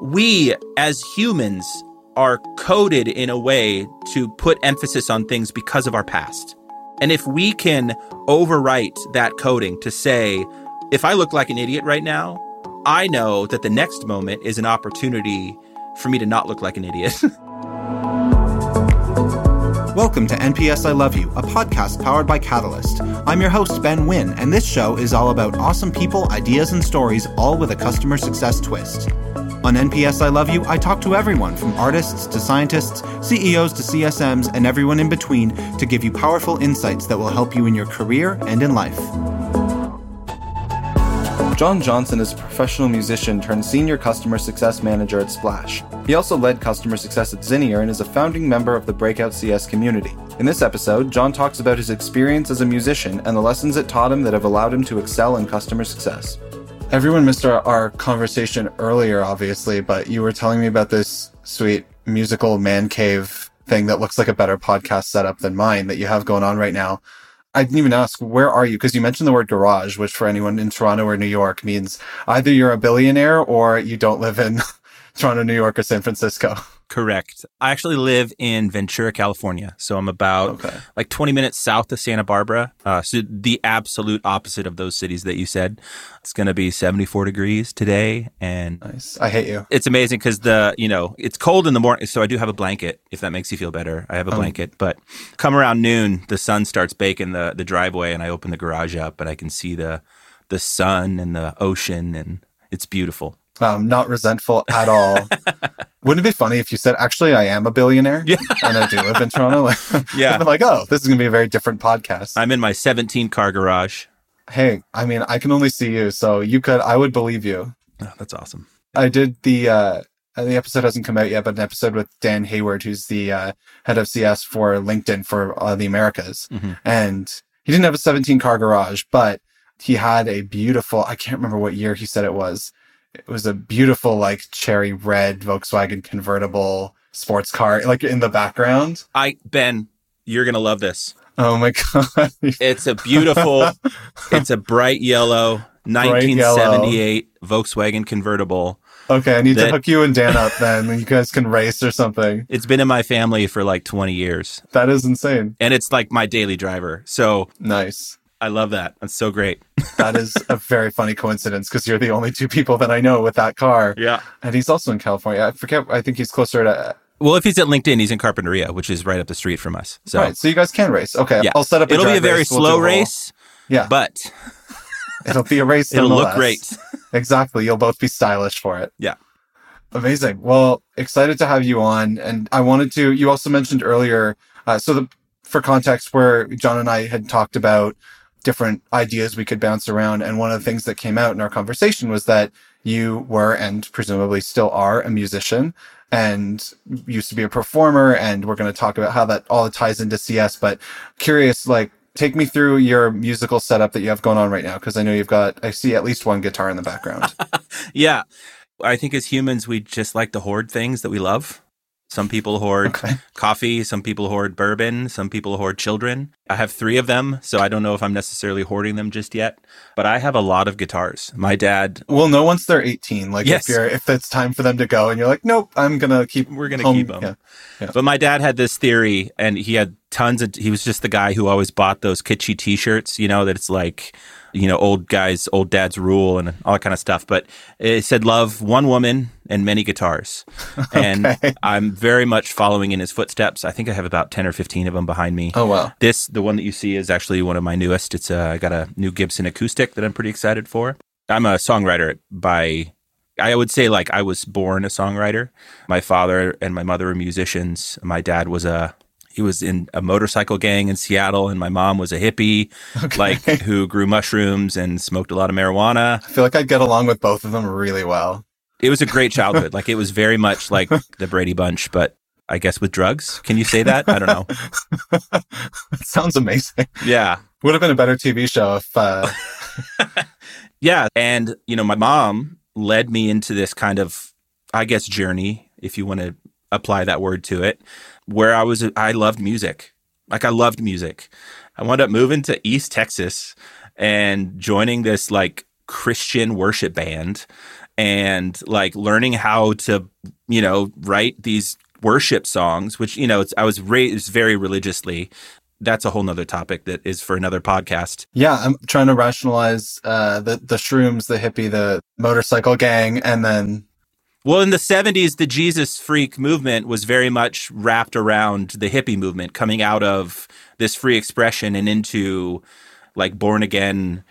we as humans are coded in a way to put emphasis on things because of our past. And if we can overwrite that coding to say, if I look like an idiot right now, I know that the next moment is an opportunity for me to not look like an idiot. Welcome to NPS I Love You, a podcast powered by Catalyst. I'm your host, Ben Wynn, and this show is all about awesome people, ideas, and stories, all with a customer success twist. On NPS I Love You, I talk to everyone from artists to scientists, CEOs to CSMs, and everyone in between to give you powerful insights that will help you in your career and in life. John Johnson is a professional musician turned senior customer success manager at Splash. He also led customer success at Zinier and is a founding member of the Breakout CS community. In this episode, John talks about his experience as a musician and the lessons it taught him that have allowed him to excel in customer success. Everyone missed our, our conversation earlier, obviously, but you were telling me about this sweet musical man cave thing that looks like a better podcast setup than mine that you have going on right now. I didn't even ask, where are you? Because you mentioned the word garage, which for anyone in Toronto or New York means either you're a billionaire or you don't live in Toronto, New York, or San Francisco. Correct. I actually live in Ventura, California. So I'm about Okay. like 20 minutes south of Santa Barbara. Uh, so the absolute opposite of those cities that you said. It's going to be 74 degrees today. And Nice. I hate you. it's amazing because the, you know, it's cold in the morning. So I do have a blanket, if that makes you feel better. I have a blanket. But come around noon, the sun starts baking the, the driveway and I open the garage up and I can see the, the sun and the ocean and it's beautiful. I'm not resentful at all. Wouldn't it be funny if you said, actually, I am a billionaire Yeah. and I do live in Toronto? Yeah. I'm like, oh, this is going to be a very different podcast. I'm in my 17 car garage. hey, I mean, I can only see you, so you could, I would believe you. Oh, that's awesome. I did the, uh, the episode hasn't come out yet, but an episode with Dan Hayward, who's the uh, head of CS for LinkedIn for uh, the Americas. Mhm. And he didn't have a 17 car garage, but he had a beautiful, I can't remember what year he said it was. It was a beautiful, like cherry red Volkswagen convertible sports car, like in the background. I Ben, you're gonna love this. Oh my God. It's a beautiful, it's a bright yellow, 1978 Volkswagen convertible. okay, I need That- to hook you and Dan up then. You guys can race or something. It's been in my family for like 20 years, That is insane. and it's like my daily driver. So Nice. I love that. That's so great. That is a very funny coincidence because you're the only two people that I know with that car. Yeah. And he's also in California. I forget. I think he's closer to. Well, if he's at LinkedIn, he's in Carpinteria, which is right up the street from us. So right. So you guys can race. Okay. Yeah. I'll set up. A it'll be a very race. We'll slow race, Yeah. but It'll be a race. it'll look great. Exactly. You'll both be stylish for it. Yeah. Amazing. Well, excited to have you on. And I wanted to, you also mentioned earlier, uh, so the, for context where John and I had talked about different ideas we could bounce around. And one of the things that came out in our conversation was that you were and presumably still are a musician and used to be a performer. And we're going to talk about how that all ties into CS, but curious, like, take me through your musical setup that you have going on right now. Cause I know you've got, I see at least one guitar in the background. Yeah. I think as humans, we just like to hoard things that we love. Some people hoard Okay. coffee, some people hoard bourbon, some people hoard children. I have three of them, so I don't know if I'm necessarily hoarding them just yet, but I have a lot of guitars. My dad, Well, no, once they're 18, like Yes. if you're, if it's time for them to go and you're like, nope, I'm going to keep, we're going to home- keep them. yeah. But my dad had this theory, and he had tons of, he was just the guy who always bought those kitschy t shirts, you know, that it's like, you know, old guys, old dad's rule and all that kind of stuff. But it said, love one woman and many guitars. And Okay. I'm very much following in his footsteps. I think I have about 10 or 15 of them behind me. Oh, wow. This, the one that you see, is actually one of my newest. It's uh, I got a new Gibson acoustic that I'm pretty excited for. I'm a songwriter by, I would say like I was born a songwriter. My father and my mother were musicians. My dad was a he was in a motorcycle gang in Seattle, and my mom was a hippie, like who grew mushrooms and smoked a lot of marijuana. I feel like I'd get along with both of them really well. It was a great childhood. like it was very much like the Brady Bunch, but I guess with drugs. Can you say that? I don't know. It sounds amazing. Yeah. Would have been a better TV show if, uh, Yeah. And, you know, my mom led me into this kind of, I guess, journey, if you want to apply that word to it, where I was, I loved music. Like, I loved music. I wound up moving to East Texas and joining this like Christian worship band. And like learning how to, you know, write these worship songs, which, you know, I was raised very religiously. That's a whole nother topic that is for another podcast. Yeah, I'm trying to rationalize uh, the the shrooms, the hippie, the motorcycle gang, and then well, in the 70s, the Jesus freak movement was very much wrapped around the hippie movement, coming out of this free expression and into like born again,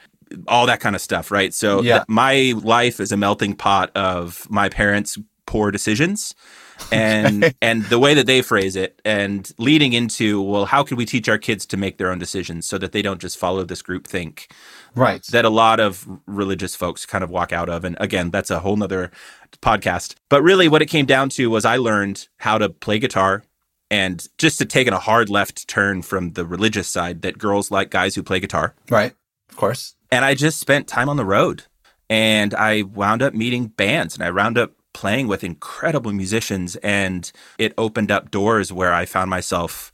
all that kind of stuff, right? So, Yeah. th- my life is a melting pot of my parents' poor decisions and and the way that they phrase it and leading into well how can we teach our kids to make their own decisions so that they don't just follow this group think right. that a lot of religious folks kind of walk out of. And again, that's a whole nother podcast. But really, what it came down to was I learned how to play guitar and just to take a hard left turn from the religious side that girls like guys who play guitar. Right. Of course. And I just spent time on the road and I wound up meeting bands and I wound up playing with incredible musicians. And it opened up doors where I found myself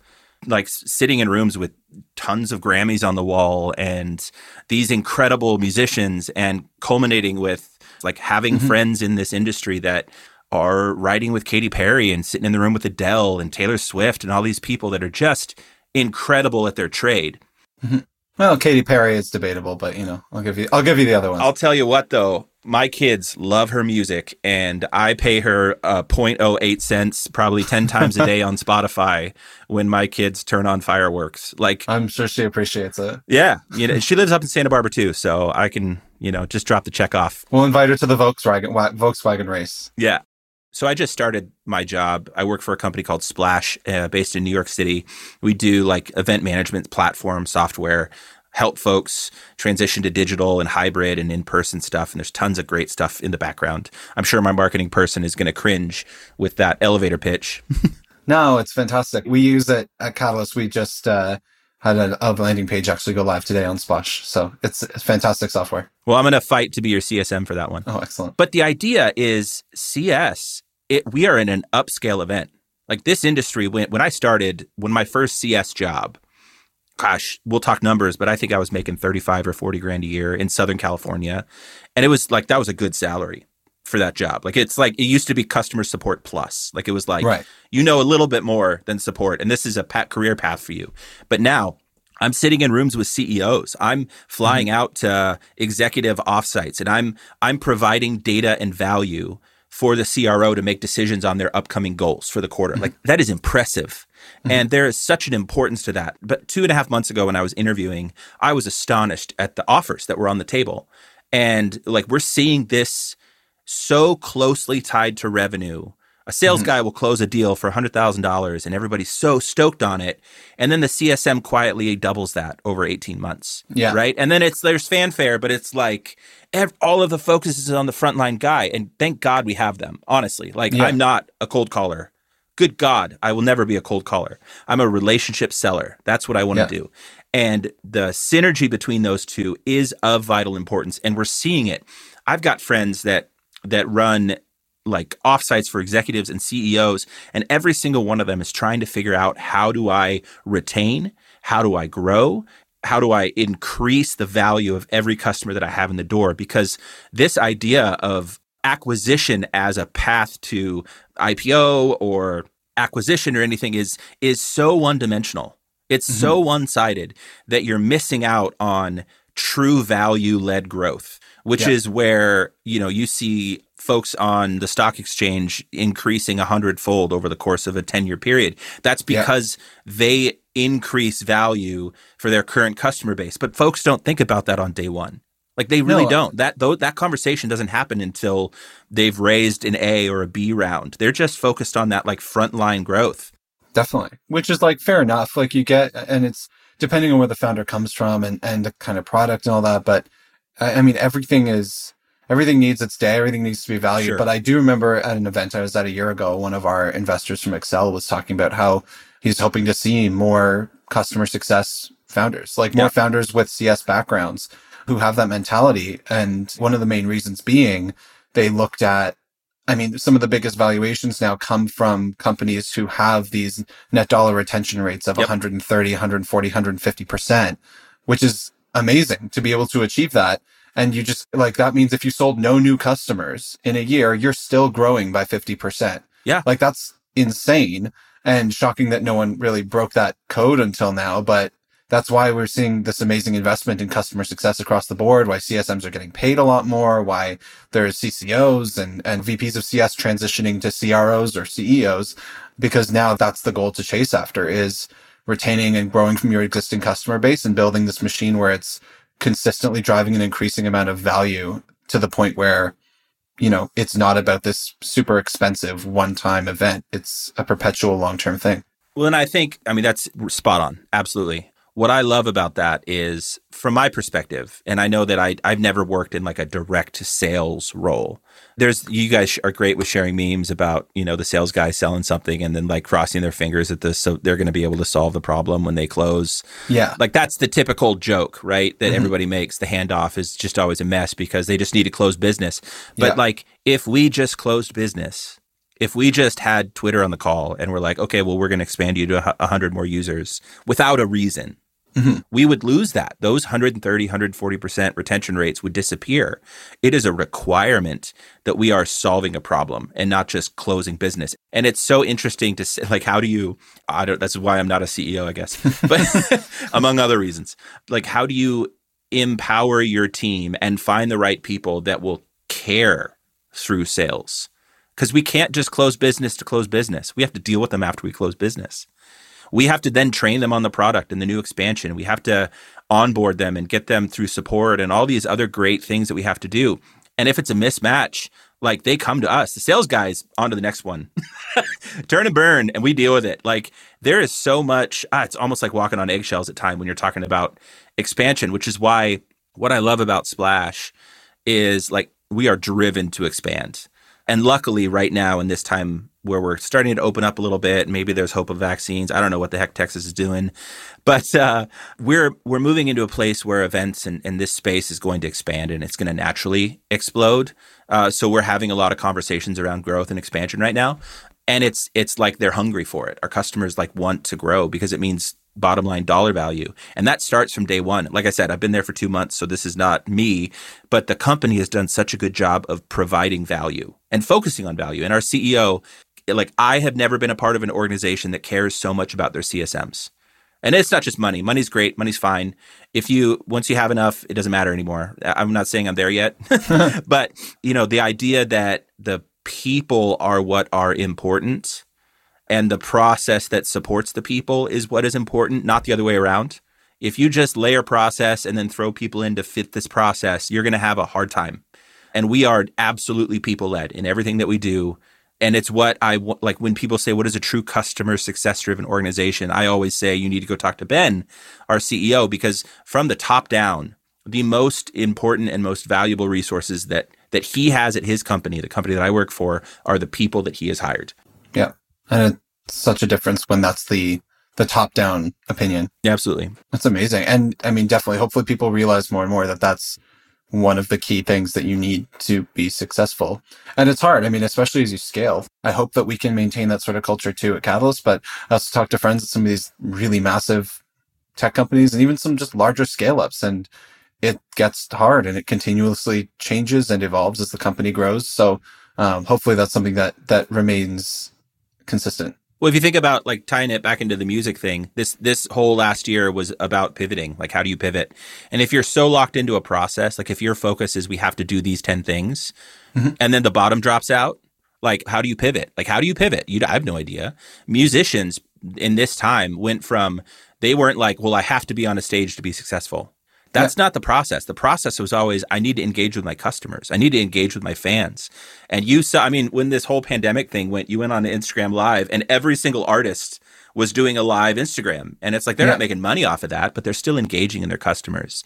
like sitting in rooms with tons of Grammys on the wall and these incredible musicians and culminating with like having Mhm. friends in this industry that are writing with Katy Perry and sitting in the room with Adele and Taylor Swift and all these people that are just incredible at their trade. Well, Katy Perry is debatable, but you know, I'll give you I'll give you the other one. I'll tell you what though, my kids love her music and I pay her uh, 0.08 cents probably 10 times a day on Spotify when my kids turn on fireworks. Like I'm sure she appreciates it. yeah, you know, she lives up in Santa Barbara too, so I can, you know, just drop the check off. We'll invite her to the Volkswagen Volkswagen race. Yeah. So I just started my job. I work for a company called Splash, uh, based in New York City. We do like event management platform software, help folks transition to digital and hybrid and in-person stuff. And there's tons of great stuff in the background. I'm sure my marketing person is going to cringe with that elevator pitch. No, it's fantastic. We use it at Catalyst. We just uh, had a, a landing page actually go live today on Splash, so it's, it's fantastic software. Well, I'm going to fight to be your CSM for that one. Oh, excellent. But the idea is CS, it, we are in an upscale event. Like this industry, when, when I started, when my first CS job, gosh, we'll talk numbers, but I think I was making 35 or 40 grand a year in Southern California. And it was like, that was a good salary for that job. Like it's like, it used to be customer support plus. Like it was like, right. you know a little bit more than support and this is a pat career path for you but now i'm sitting in rooms with ceos i'm flying mm-hmm. out to executive offsites and i'm i'm providing data and value for the cro to make decisions on their upcoming goals for the quarter. Like that is impressive. Mm-hmm. And there is such an importance to that. But two and a half months ago when i was interviewing i was astonished at the offers that were on the table. And like we're seeing this so closely tied to revenue. A sales Mhm. guy will close a deal for $100,000 and everybody's so stoked on it. And then the CSM quietly doubles that over 18 months. Yeah. Right. And then it's, there's fanfare, but it's like ev- all of the focus is on the frontline guy. And thank God we have them, honestly. Like Yeah. I'm not a cold caller. Good God, I will never be a cold caller. I'm a relationship seller. That's what I want to Yeah. do. And the synergy between those two is of vital importance. And we're seeing it. I've got friends that that run like offsites for executives and CEOs, and every single one of them is trying to figure out how do I retain, how do I grow, how do I increase the value of every customer that I have in the door? Because this idea of acquisition as a path to IPO or acquisition or anything is is so one dimensional. It's so mm-hmm. one sided that you're missing out on true value led growth, which is where you know you see folks on the stock exchange increasing a hundredfold over the course of a 10 year period. That's Yeah. because they increase value for their current customer base. But folks don't think about that on day one. Like they really No. don't. That though that conversation doesn't happen until they've raised an A or a B round. They're just focused on that like frontline growth. Definitely. Which is like fair enough. Like you get, and it's depending on where the founder comes from and, and the kind of product and all that. But I mean, everything is, everything needs its day. Everything needs to be valued. Sure. But I do remember at an event I was at a year ago, one of our investors from Accel was talking about how he's hoping to see more customer success founders, like more Yeah. founders with CS backgrounds who have that mentality. And one of the main reasons being they looked at I mean, some of the biggest valuations now come from companies who have these net dollar retention rates of Yep. 130, 140, 150%, which is amazing to be able to achieve that. And you just like that means if you sold no new customers in a year, you're still growing by 50%. Yeah. Like that's insane and shocking that no one really broke that code until now. But that's why we're seeing this amazing investment in customer success across the board, why CSMs are getting paid a lot more, why there's CCOs and, and VPs of CS transitioning to CROs or CEOs, because now that's the goal to chase after is retaining and growing from your existing customer base and building this machine where it's consistently driving an increasing amount of value to the point where you know it's not about this super expensive one time event. It's a perpetual long term thing. Well and i think i mean that's spot on. Absolutely what I love about that is from my perspective, and I know that I, I've never worked in like a direct sales role. There's, you guys are great with sharing memes about, you know, the sales guy selling something and then like crossing their fingers at this. So they're going to be able to solve the problem when they close. Yeah. Like that's the typical joke, right? That mm-hmm. everybody makes. The handoff is just always a mess because they just need to close business. But yeah. like if we just closed business, if we just had Twitter on the call and we're like, okay, well, we're going to expand you to 100 more users without a reason, Mm-hmm. We would lose that. Those 130, 140% retention rates would disappear. It is a requirement that we are solving a problem and not just closing business. And it's so interesting to say, like, how do you, I don't, that's why I'm not a CEO, I guess, but among other reasons, like, how do you empower your team and find the right people that will care through sales? Because we can't just close business to close business. We have to deal with them after we close business we have to then train them on the product and the new expansion. We have to onboard them and get them through support and all these other great things that we have to do. And if it's a mismatch, like they come to us, the sales guys, on to the next one, turn and burn, and we deal with it. Like there is so much, ah, it's almost like walking on eggshells at time when you're talking about expansion, which is why what I love about Splash is like we are driven to expand. And luckily, right now in this time where we're starting to open up a little bit. Maybe there's hope of vaccines. I don't know what the heck Texas is doing, but uh, we're we're moving into a place where events and, and this space is going to expand and it's going to naturally explode. Uh, so we're having a lot of conversations around growth and expansion right now, and it's it's like they're hungry for it. Our customers like want to grow because it means bottom line dollar value. And that starts from day one. Like I said, I've been there for two months, so this is not me, but the company has done such a good job of providing value and focusing on value. And our CEO like I have never been a part of an organization that cares so much about their CSMs. And it's not just money. Money's great. Money's fine. If you once you have enough, it doesn't matter anymore. I'm not saying I'm there yet, but you know the idea that the people are what are important, and the process that supports the people is what is important, not the other way around. If you just layer process and then throw people in to fit this process, you're going to have a hard time. And we are absolutely people led in everything that we do and it's what I like when people say, What is a true customer success driven organization? I always say, You need to go talk to Ben, our CEO, because from the top down, the most important and most valuable resources that that he has at his company, the company that I work for, are the people that he has hired. Yeah. And it's such a difference when that's the the top down opinion. Yeah, absolutely. That's amazing. And I mean, definitely, hopefully people realize more and more that that's one of the key things that you need to be successful. And it's hard. I mean, especially as you scale. I hope that we can maintain that sort of culture too at Catalyst, but I also talk to friends at some of these really massive tech companies and even some just larger scale ups. And it gets hard and it continuously changes and evolves as the company grows. So um, hopefully that's something that that remains consistent. Well, if you think about like tying it back into the music thing, this this whole last year was about pivoting. Like, how do you pivot? And if you're so locked into a process, like if your focus is we have to do these ten things, mm-hmm. and then the bottom drops out, like how do you pivot? Like, how do you pivot? You, I have no idea. Musicians in this time went from they weren't like, well, I have to be on a stage to be successful. That's not the process. The process was always I need to engage with my customers. I need to engage with my fans. And you saw, I mean, when this whole pandemic thing went, you went on Instagram Live, and every single artist was doing a live Instagram. And it's like they're yeah. not making money off of that, but they're still engaging in their customers.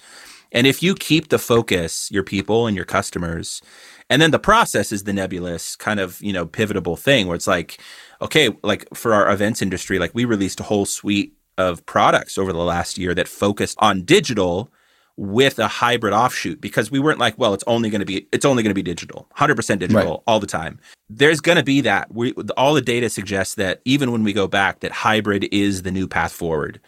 And if you keep the focus, your people and your customers, and then the process is the nebulous kind of, you know, pivotable thing where it's like, okay, like for our events industry, like we released a whole suite of products over the last year that focused on digital with a hybrid offshoot because we weren't like, well, it's only going to be it's only going to be digital, 100% digital right. all the time. There's going to be that. We all the data suggests that even when we go back that hybrid is the new path forward.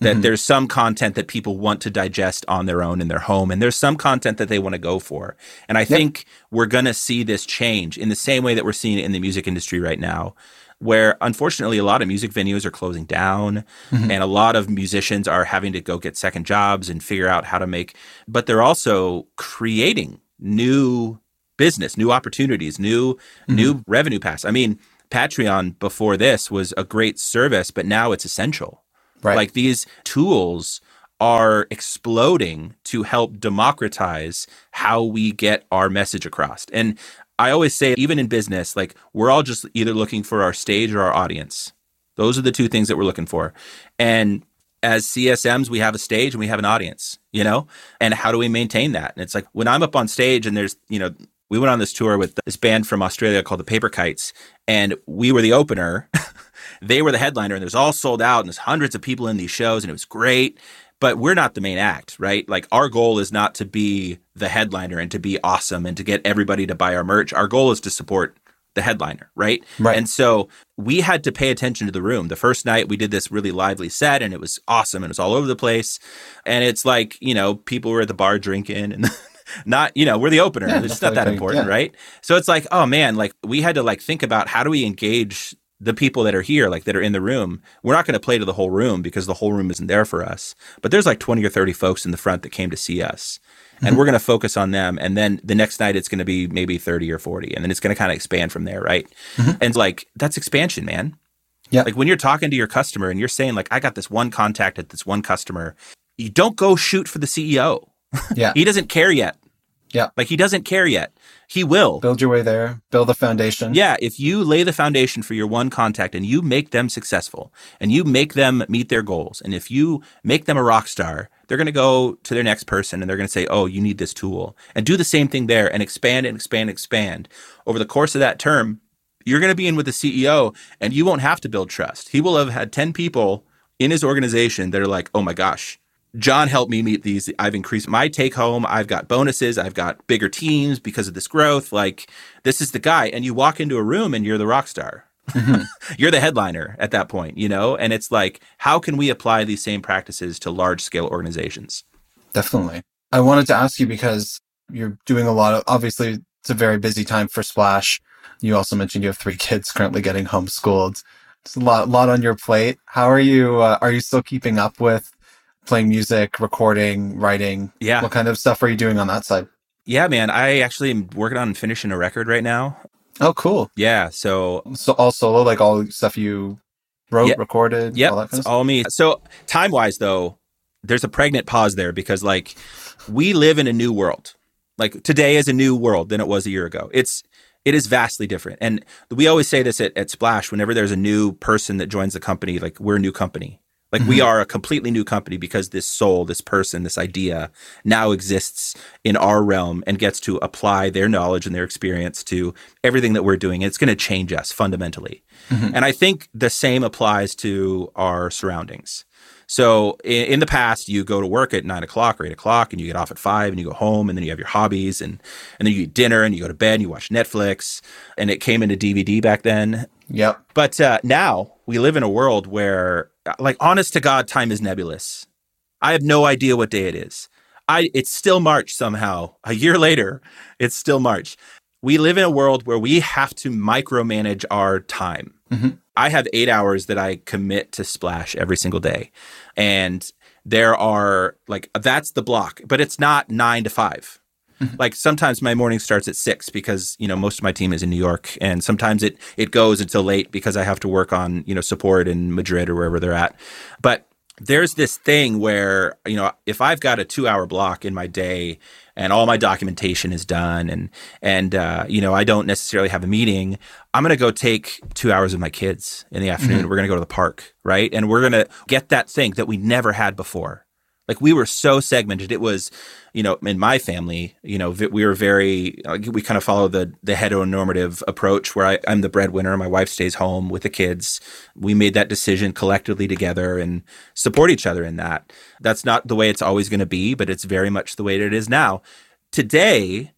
that mm-hmm. there's some content that people want to digest on their own in their home and there's some content that they want to go for and i yep. think we're going to see this change in the same way that we're seeing it in the music industry right now where unfortunately a lot of music venues are closing down mm-hmm. and a lot of musicians are having to go get second jobs and figure out how to make but they're also creating new business new opportunities new mm-hmm. new revenue paths i mean patreon before this was a great service but now it's essential Right. Like these tools are exploding to help democratize how we get our message across. And I always say, even in business, like we're all just either looking for our stage or our audience. Those are the two things that we're looking for. And as CSMs, we have a stage and we have an audience, you know? And how do we maintain that? And it's like when I'm up on stage and there's, you know, we went on this tour with this band from Australia called the Paper Kites, and we were the opener. they were the headliner and it was all sold out and there's hundreds of people in these shows and it was great but we're not the main act right? Like our goal is not to be the headliner and to be awesome and to get everybody to buy our merch. Our goal is to support the headliner right? Right. And so we had to pay attention to the room. The first night we did this really lively set and it was awesome and it was all over the place. And it's like you know people were at the bar drinking and not you know we're the opener. Yeah, it's not that important yeah. right? So it's like oh man like we had to like think about how do we engage the people that are here, like that are in the room, we're not going to play to the whole room because the whole room isn't there for us. But there's like 20 or 30 folks in the front that came to see us. And mm-hmm. we're going to focus on them. And then the next night, it's going to be maybe 30 or 40. And then it's going to kind of expand from there. Right. Mm-hmm. And like, that's expansion, man. Yeah. Like when you're talking to your customer and you're saying, like, I got this one contact at this one customer, you don't go shoot for the CEO. Yeah. he doesn't care yet. Yeah. Like he doesn't care yet. He will. Build your way there. Build the foundation. Yeah. If you lay the foundation for your one contact and you make them successful and you make them meet their goals, and if you make them a rock star, they're going to go to their next person and they're going to say, Oh, you need this tool. And do the same thing there and expand and expand and expand. Over the course of that term, you're going to be in with the CEO and you won't have to build trust. He will have had 10 people in his organization that are like, Oh my gosh, John helped me meet these. I've increased my take home. I've got bonuses. I've got bigger teams because of this growth. Like, this is the guy. And you walk into a room and you're the rock star. Mm-hmm. you're the headliner at that point, you know? And it's like, how can we apply these same practices to large scale organizations? Definitely. I wanted to ask you because you're doing a lot of, obviously, it's a very busy time for Splash. You also mentioned you have three kids currently getting homeschooled. It's a lot, lot on your plate. How are you? Uh, are you still keeping up with playing music, recording, writing? Yeah. What kind of stuff are you doing on that side? Yeah, man. I actually am working on finishing a record right now. Oh, cool. Yeah. So, so all solo, like all stuff you wrote, yeah, recorded. Yeah, all, kind of all me. So time wise, though, there's a pregnant pause there because like we live in a new world. Like today is a new world than it was a year ago. It's it is vastly different. And we always say this at, at Splash whenever there's a new person that joins the company, like we're a new company. Like mm-hmm. we are a completely new company because this soul, this person, this idea now exists in our realm and gets to apply their knowledge and their experience to everything that we're doing. It's going to change us fundamentally. Mm-hmm. And I think the same applies to our surroundings. So in, in, the past, you go to work at nine o'clock or eight o'clock, and you get off at five, and you go home, and then you have your hobbies, and and then you eat dinner, and you go to bed, and you watch Netflix, and it came into DVD back then. Yep. But uh, now we live in a world where like honest to God, time is nebulous. I have no idea what day it is. I it's still March somehow. A year later, it's still March. We live in a world where we have to micromanage our time. Mm-hmm. I have eight hours that I commit to Splash every single day. And there are like, that's the block, but it's not nine to 5 mm-hmm. Like sometimes my morning starts at six because you know most of my team is in New York, and sometimes it it goes until late because I have to work on you know support in Madrid or wherever they're at. But there's this thing where you know if I've got a two hour block in my day and all my documentation is done and and uh, you know I don't necessarily have a meeting, I'm gonna go take two hours with my kids in the afternoon. Mm-hmm. We're gonna go to the park, right? And we're gonna get that thing that we never had before. Like we were so segmented. It was, you know, in my family, you know, we were very, uh, we kind of follow the the heteronormative approach where I, I'm the breadwinner. My wife stays home with the kids. We made that decision collectively together and support each other in that. That's not the way it's always going to be, but it's very much the way it is now. Today,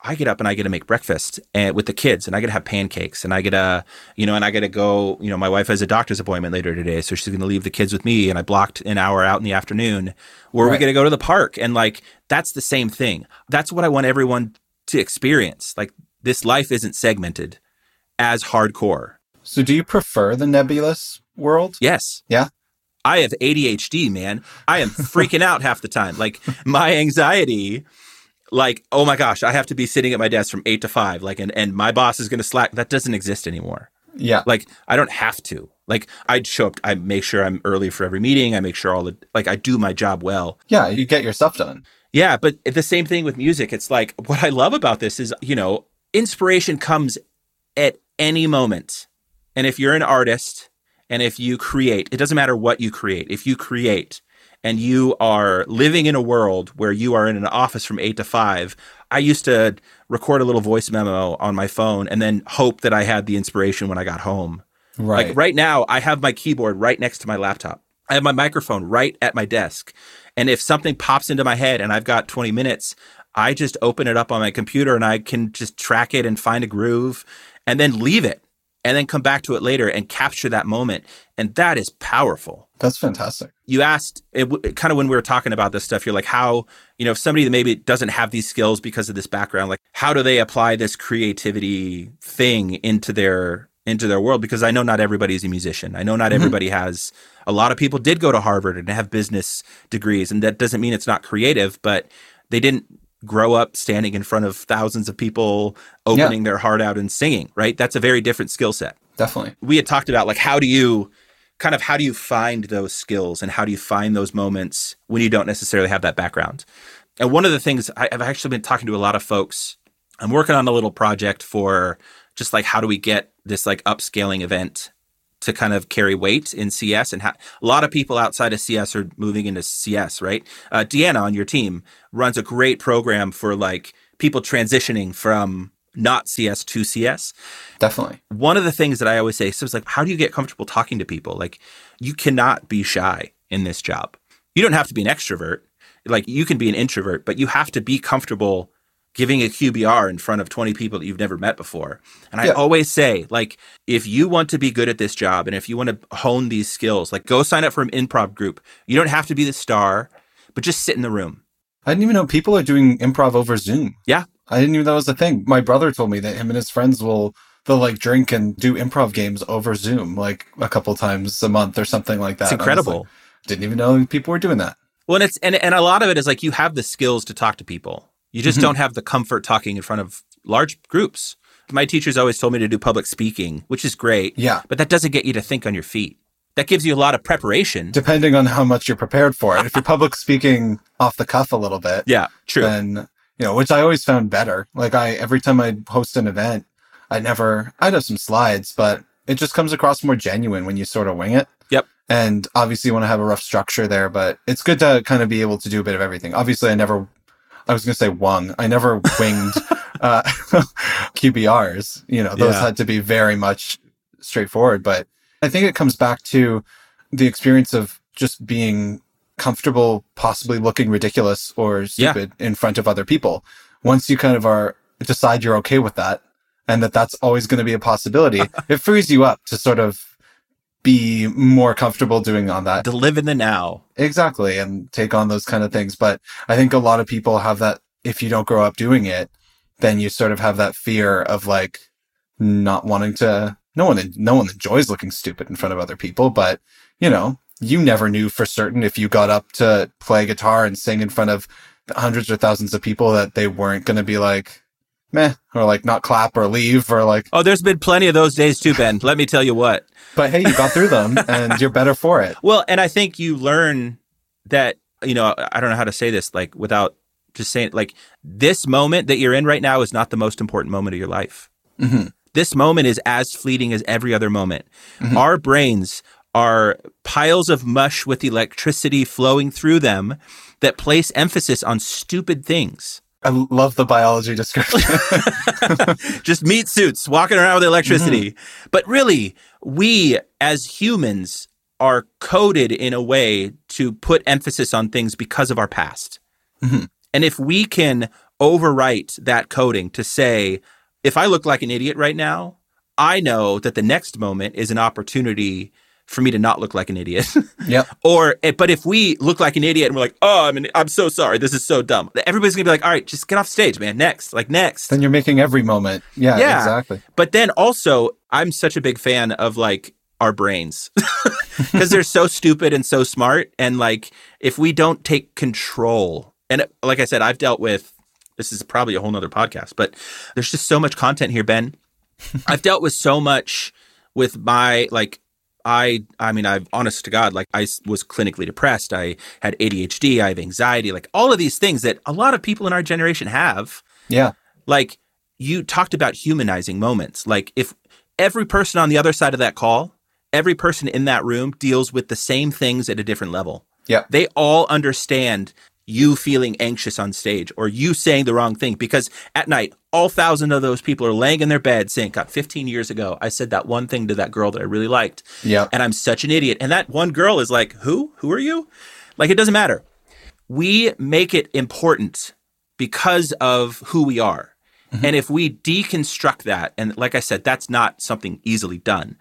I get up and I get to make breakfast and with the kids and I get to have pancakes and I get to, you know, and I get to go, you know, my wife has a doctor's appointment later today. So she's going to leave the kids with me. And I blocked an hour out in the afternoon where right. we get to go to the park. And like, that's the same thing. That's what I want everyone to experience. Like, this life isn't segmented as hardcore. So do you prefer the nebulous world? Yes. Yeah. I have ADHD, man. I am freaking out half the time. Like my anxiety, like, oh my gosh, I have to be sitting at my desk from eight to five. Like, and, and my boss is going to slack. That doesn't exist anymore. Yeah. Like, I don't have to. Like, I'd show up, I make sure I'm early for every meeting. I make sure all the, like, I do my job well. Yeah. You get your stuff done. Yeah. But the same thing with music. It's like, what I love about this is, you know, inspiration comes at any moment. And if you're an artist, and if you create, it doesn't matter what you create, if you create and you are living in a world where you are in an office from eight to five, I used to record a little voice memo on my phone and then hope that I had the inspiration when I got home. Right. Like right now, I have my keyboard right next to my laptop. I have my microphone right at my desk. And if something pops into my head and I've got 20 minutes, I just open it up on my computer and I can just track it and find a groove and then leave it and then come back to it later and capture that moment. And that is powerful. That's fantastic. You asked it, it, kind of when we were talking about this stuff, you're like, how, you know, if somebody that maybe doesn't have these skills because of this background, like how do they apply this creativity thing into their into their world because I know not everybody's a musician. I know not mm-hmm. everybody has a lot of people did go to Harvard and have business degrees and that doesn't mean it's not creative, but they didn't grow up standing in front of thousands of people opening yeah. their heart out and singing, right? That's a very different skill set. Definitely. We had talked about like how do you kind of how do you find those skills and how do you find those moments when you don't necessarily have that background? And one of the things I've actually been talking to a lot of folks. I'm working on a little project for just like how do we get this like upscaling event to kind of carry weight in CS. And ha- a lot of people outside of CS are moving into CS, right? Uh, Deanna on your team runs a great program for like people transitioning from not CS to CS. Definitely. One of the things that I always say, so it's like, how do you get comfortable talking to people? Like, you cannot be shy in this job. You don't have to be an extrovert. Like, you can be an introvert, but you have to be comfortable giving a QBR in front of 20 people that you've never met before. And I always say, like, if you want to be good at this job and if you want to hone these skills, like, go sign up for an improv group. You don't have to be the star, but just sit in the room. I didn't even know people are doing improv over Zoom. Yeah. I didn't even know that was a thing. My brother told me that him and his friends will they'll like drink and do improv games over Zoom like a couple times a month or something like that. It's incredible. Like, didn't even know people were doing that. Well, and it's and, and a lot of it is like you have the skills to talk to people. You just mm-hmm. don't have the comfort talking in front of large groups. My teachers always told me to do public speaking, which is great. Yeah. But that doesn't get you to think on your feet. That gives you a lot of preparation. Depending on how much you're prepared for it. if you're public speaking off the cuff a little bit. Yeah, true. Then, you know, which I always found better. Like I, every time I host an event, I never, I'd have some slides, but it just comes across more genuine when you sort of wing it. Yep. And obviously you want to have a rough structure there, but it's good to kind of be able to do a bit of everything. Obviously I never I was going to say wung. I never winged uh, QBRs. You know, those yeah. had to be very much straightforward. But I think it comes back to the experience of just being comfortable, possibly looking ridiculous or stupid yeah. in front of other people. Once you kind of are decide you're okay with that and that that's always going to be a possibility, it frees you up to sort of be more comfortable doing on that. To live in the now. Exactly. And take on those kind of things. But I think a lot of people have that if you don't grow up doing it, then you sort of have that fear of like not wanting to no one no one enjoys looking stupid in front of other people, but you know, you never knew for certain if you got up to play guitar and sing in front of hundreds or thousands of people that they weren't going to be like meh or like not clap or leave or like oh there's been plenty of those days too ben. Let me tell you what. But hey you got through them and you're better for it. Well and i think you learn that you know i don't know how to say this like without just saying like this moment that you're in right now is not the most important moment of your life. Mm-hmm. this moment is as fleeting as every other moment. Mm-hmm. our brains are piles of mush with electricity flowing through them that place emphasis on stupid things I love the biology description. Just meat suits walking around with electricity. Mm-hmm. But really, we as humans are coded in a way to put emphasis on things because of our past. Mm-hmm. And if we can overwrite that coding to say, if I look like an idiot right now, I know that the next moment is an opportunity for me to not look like an idiot. Yep. or, eh, but if we look like an idiot and we're like, oh, I'm, an, I'm so sorry, this is so dumb. Everybody's gonna be like, all right, just get off stage, man. Next, like next. Then you're making every moment. Yeah, Yeah. exactly. But then also, I'm such a big fan of like our brains because they're so stupid and so smart. And like, if we don't take control, and like I said, I've dealt with this is probably a whole nother podcast, but there's just so much content here, Ben. I've dealt with so much with my like. I I mean I've honest to God like I was clinically depressed. I had ADHD, I have anxiety, like all of these things that a lot of people in our generation have Yeah. like you talked about humanizing moments like if every person on the other side of that call every person in that room deals with the same things at a different level Yeah. they all understand you feeling anxious on stage or you saying the wrong thing because at night all thousand of those people are laying in their bed saying god 15 years ago i said that one thing to that girl that i really liked Yeah. and i'm such an idiot and that one girl is like who who are you like it doesn't matter we make it important because of who we are. Mm-hmm. And if we deconstruct that, and like I said, that's not something easily done.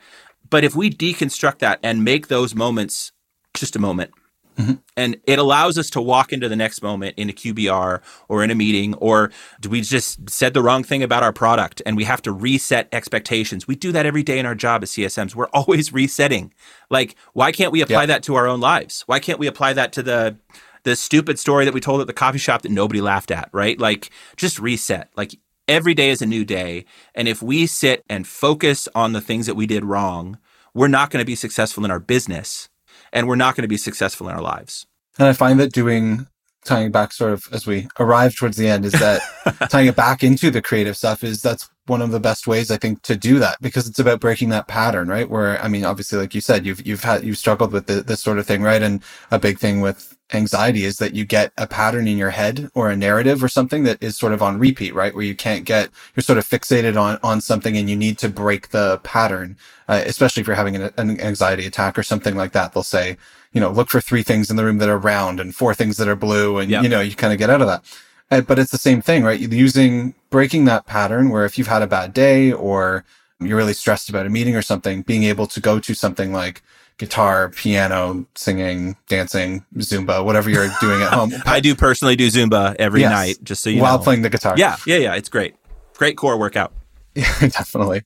But if we deconstruct that and make those moments just a moment, Mm-hmm. and it allows us to walk into the next moment in a QBR or in a meeting, or do we just said the wrong thing about our product and we have to reset expectations? We do that every day in our job as CSMs. We're always resetting. Like, why can't we apply Yeah. that to our own lives? Why can't we apply that to the the stupid story that we told at the coffee shop that nobody laughed at, right? Like, just reset. Like, every day is a new day. And if we sit and focus on the things that we did wrong, we're not going to be successful in our business and we're not going to be successful in our lives. And I find that doing tying back sort of as we arrive towards the end is that tying it back into the creative stuff is that's one of the best ways I think to do that because it's about breaking that pattern, right? Where I mean, obviously, like you said, you've you've had you've struggled with the, this sort of thing, right? And a big thing with anxiety is that you get a pattern in your head or a narrative or something that is sort of on repeat, right? Where you can't get you're sort of fixated on on something and you need to break the pattern, uh, especially if you're having an, an anxiety attack or something like that. They'll say, you know, look for three things in the room that are round and four things that are blue, and Yeah. you know, you kind of get out of that. Uh, but it's the same thing, right? Using breaking that pattern where if you've had a bad day or you're really stressed about a meeting or something, being able to go to something like guitar, piano, singing, dancing, Zumba, whatever you're doing at home I do personally do Zumba every Yes. night, just so you while know. playing the guitar. Yeah, yeah, yeah. It's great. Great core workout. Yeah, definitely.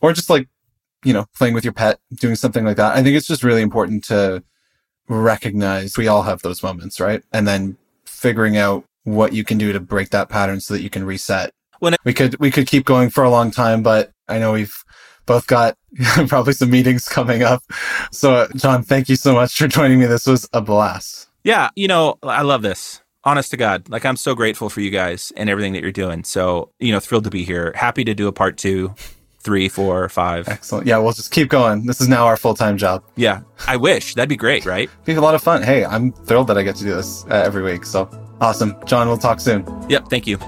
Or just like, you know, playing with your pet, doing something like that. I think it's just really important to recognize we all have those moments, right? And then figuring out what you can do to break that pattern so that you can reset. When we could we could keep going for a long time, but I know we've both got probably some meetings coming up. So, John, thank you so much for joining me. This was a blast. Yeah, you know, I love this. Honest to God, like I'm so grateful for you guys and everything that you're doing. So, you know, thrilled to be here. Happy to do a part two, three, four, five. Excellent. Yeah, we'll just keep going. This is now our full time job. Yeah, I wish that'd be great, right? Be a lot of fun. Hey, I'm thrilled that I get to do this uh, every week. So awesome. John, we'll talk soon. Yep. Thank you.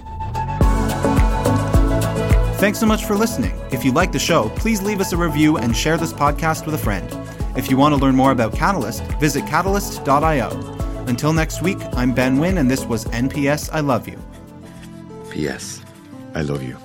Thanks so much for listening. If you like the show, please leave us a review and share this podcast with a friend. If you want to learn more about Catalyst, visit catalyst.io. Until next week, I'm Ben Wynn, and this was NPS I Love You. P.S. I love you.